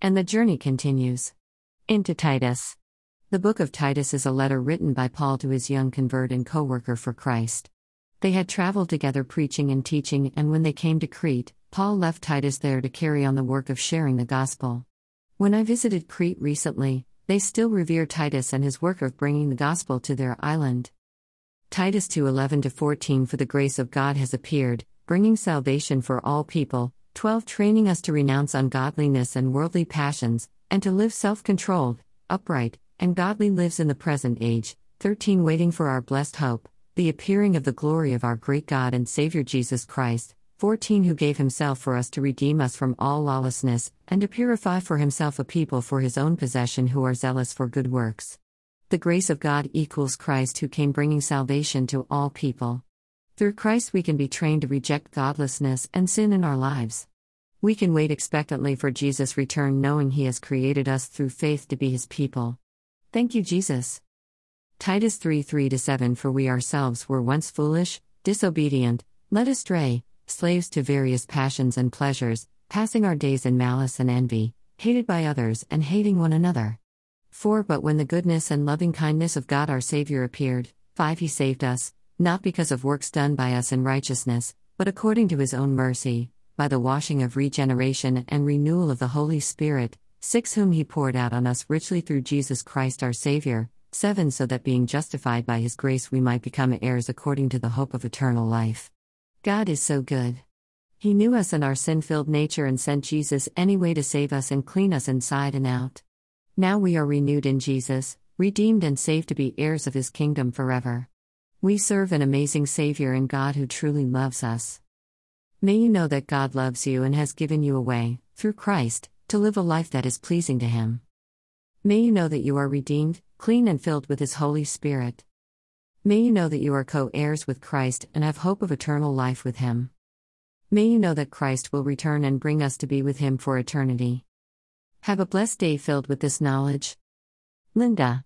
And the journey continues. Into Titus. The book of Titus is a letter written by Paul to his young convert and co worker for Christ. They had traveled together preaching and teaching, and when they came to Crete, Paul left Titus there to carry on the work of sharing the gospel. When I visited Crete recently, they still revere Titus and his work of bringing the gospel to their island. Titus 2:11 14 For the grace of God has appeared, bringing salvation for all people, 12 training us to renounce ungodliness and worldly passions, and to live self-controlled, upright, and godly lives in the present age, 13 waiting for our blessed hope, the appearing of the glory of our great God and Savior Jesus Christ, 14 who gave himself for us to redeem us from all lawlessness, and to purify for himself a people for his own possession who are zealous for good works. The grace of God equals Christ who came bringing salvation to all people. Through Christ we can be trained to reject godlessness and sin in our lives. We can wait expectantly for Jesus' return knowing he has created us through faith to be his people. Thank you, Jesus. Titus 3 3 7 For we ourselves were once foolish, disobedient, led astray, slaves to various passions and pleasures, passing our days in malice and envy, hated by others and hating one another. 4 But when the goodness and loving kindness of God our Saviour appeared, 5 He saved us, not because of works done by us in righteousness, but according to His own mercy, by the washing of regeneration and renewal of the Holy Spirit 6 Whom he poured out on us richly through Jesus Christ our Saviour, 7 So that being justified by his grace we might become heirs according to the hope of eternal life. God is so good. He knew us and our sin filled nature and sent Jesus anyway to save us and clean us inside and out. Now we are renewed in Jesus, redeemed and saved to be heirs of his kingdom forever. We serve an amazing Savior and God who truly loves us. May you know that God loves you and has given you a way, through Christ, to live a life that is pleasing to Him. May you know that you are redeemed, clean, and filled with His Holy Spirit. May you know that you are co heirs with Christ and have hope of eternal life with Him. May you know that Christ will return and bring us to be with Him for eternity. Have a blessed day filled with this knowledge. Linda.